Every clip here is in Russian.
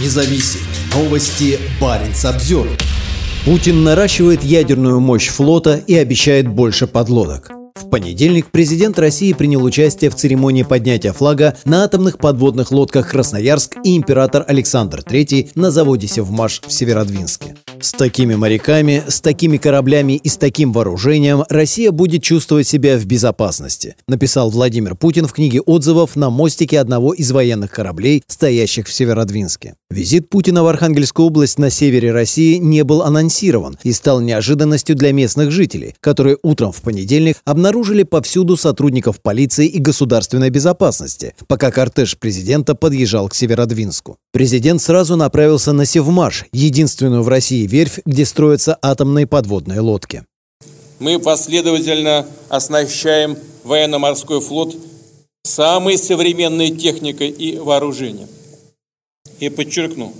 независим. Новости Баренц обзор. Путин наращивает ядерную мощь флота и обещает больше подлодок. В понедельник президент России принял участие в церемонии поднятия флага на атомных подводных лодках «Красноярск» и император Александр III на заводе «Севмаш» в Северодвинске. С такими моряками, с такими кораблями и с таким вооружением Россия будет чувствовать себя в безопасности, написал Владимир Путин в книге отзывов на мостике одного из военных кораблей, стоящих в Северодвинске. Визит Путина в Архангельскую область на севере России не был анонсирован и стал неожиданностью для местных жителей, которые утром в понедельник обнаружили повсюду сотрудников полиции и государственной безопасности, пока кортеж президента подъезжал к Северодвинску. Президент сразу направился на Севмаш, единственную в России верфь, где строятся атомные подводные лодки. Мы последовательно оснащаем военно-морской флот самой современной техникой и вооружением. И подчеркну,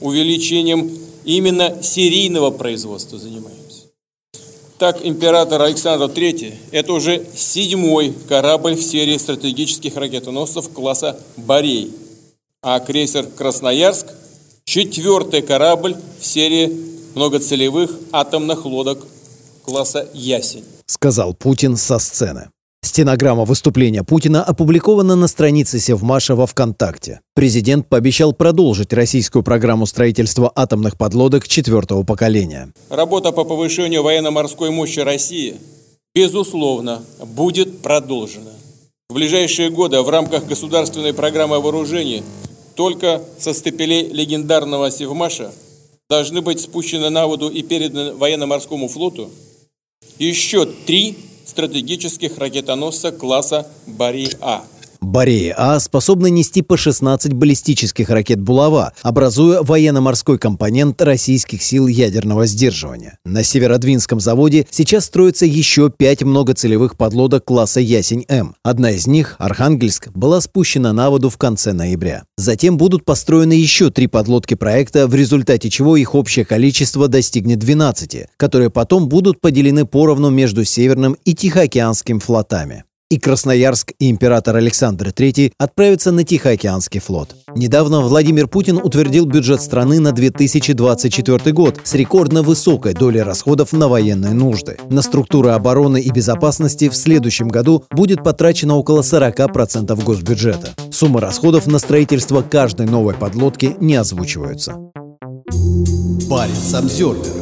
увеличением именно серийного производства занимаемся. Так, император Александр III – это уже седьмой корабль в серии стратегических ракетоносцев класса «Борей», а крейсер «Красноярск» четвертый корабль в серии многоцелевых атомных лодок класса «Ясень», сказал Путин со сцены. Стенограмма выступления Путина опубликована на странице Севмаша во ВКонтакте. Президент пообещал продолжить российскую программу строительства атомных подлодок четвертого поколения. Работа по повышению военно-морской мощи России, безусловно, будет продолжена. В ближайшие годы в рамках государственной программы вооружений только со стапелей легендарного Севмаша должны быть спущены на воду и переданы военно-морскому флоту еще три стратегических ракетоносца класса «Бари-А». Борея-А способны нести по 16 баллистических ракет «Булава», образуя военно-морской компонент российских сил ядерного сдерживания. На Северодвинском заводе сейчас строится еще пять многоцелевых подлодок класса «Ясень-М». Одна из них, «Архангельск», была спущена на воду в конце ноября. Затем будут построены еще три подлодки проекта, в результате чего их общее количество достигнет 12, которые потом будут поделены поровну между Северным и Тихоокеанским флотами и Красноярск и император Александр III отправятся на Тихоокеанский флот. Недавно Владимир Путин утвердил бюджет страны на 2024 год с рекордно высокой долей расходов на военные нужды. На структуры обороны и безопасности в следующем году будет потрачено около 40% госбюджета. Суммы расходов на строительство каждой новой подлодки не озвучиваются. Парень Самсервер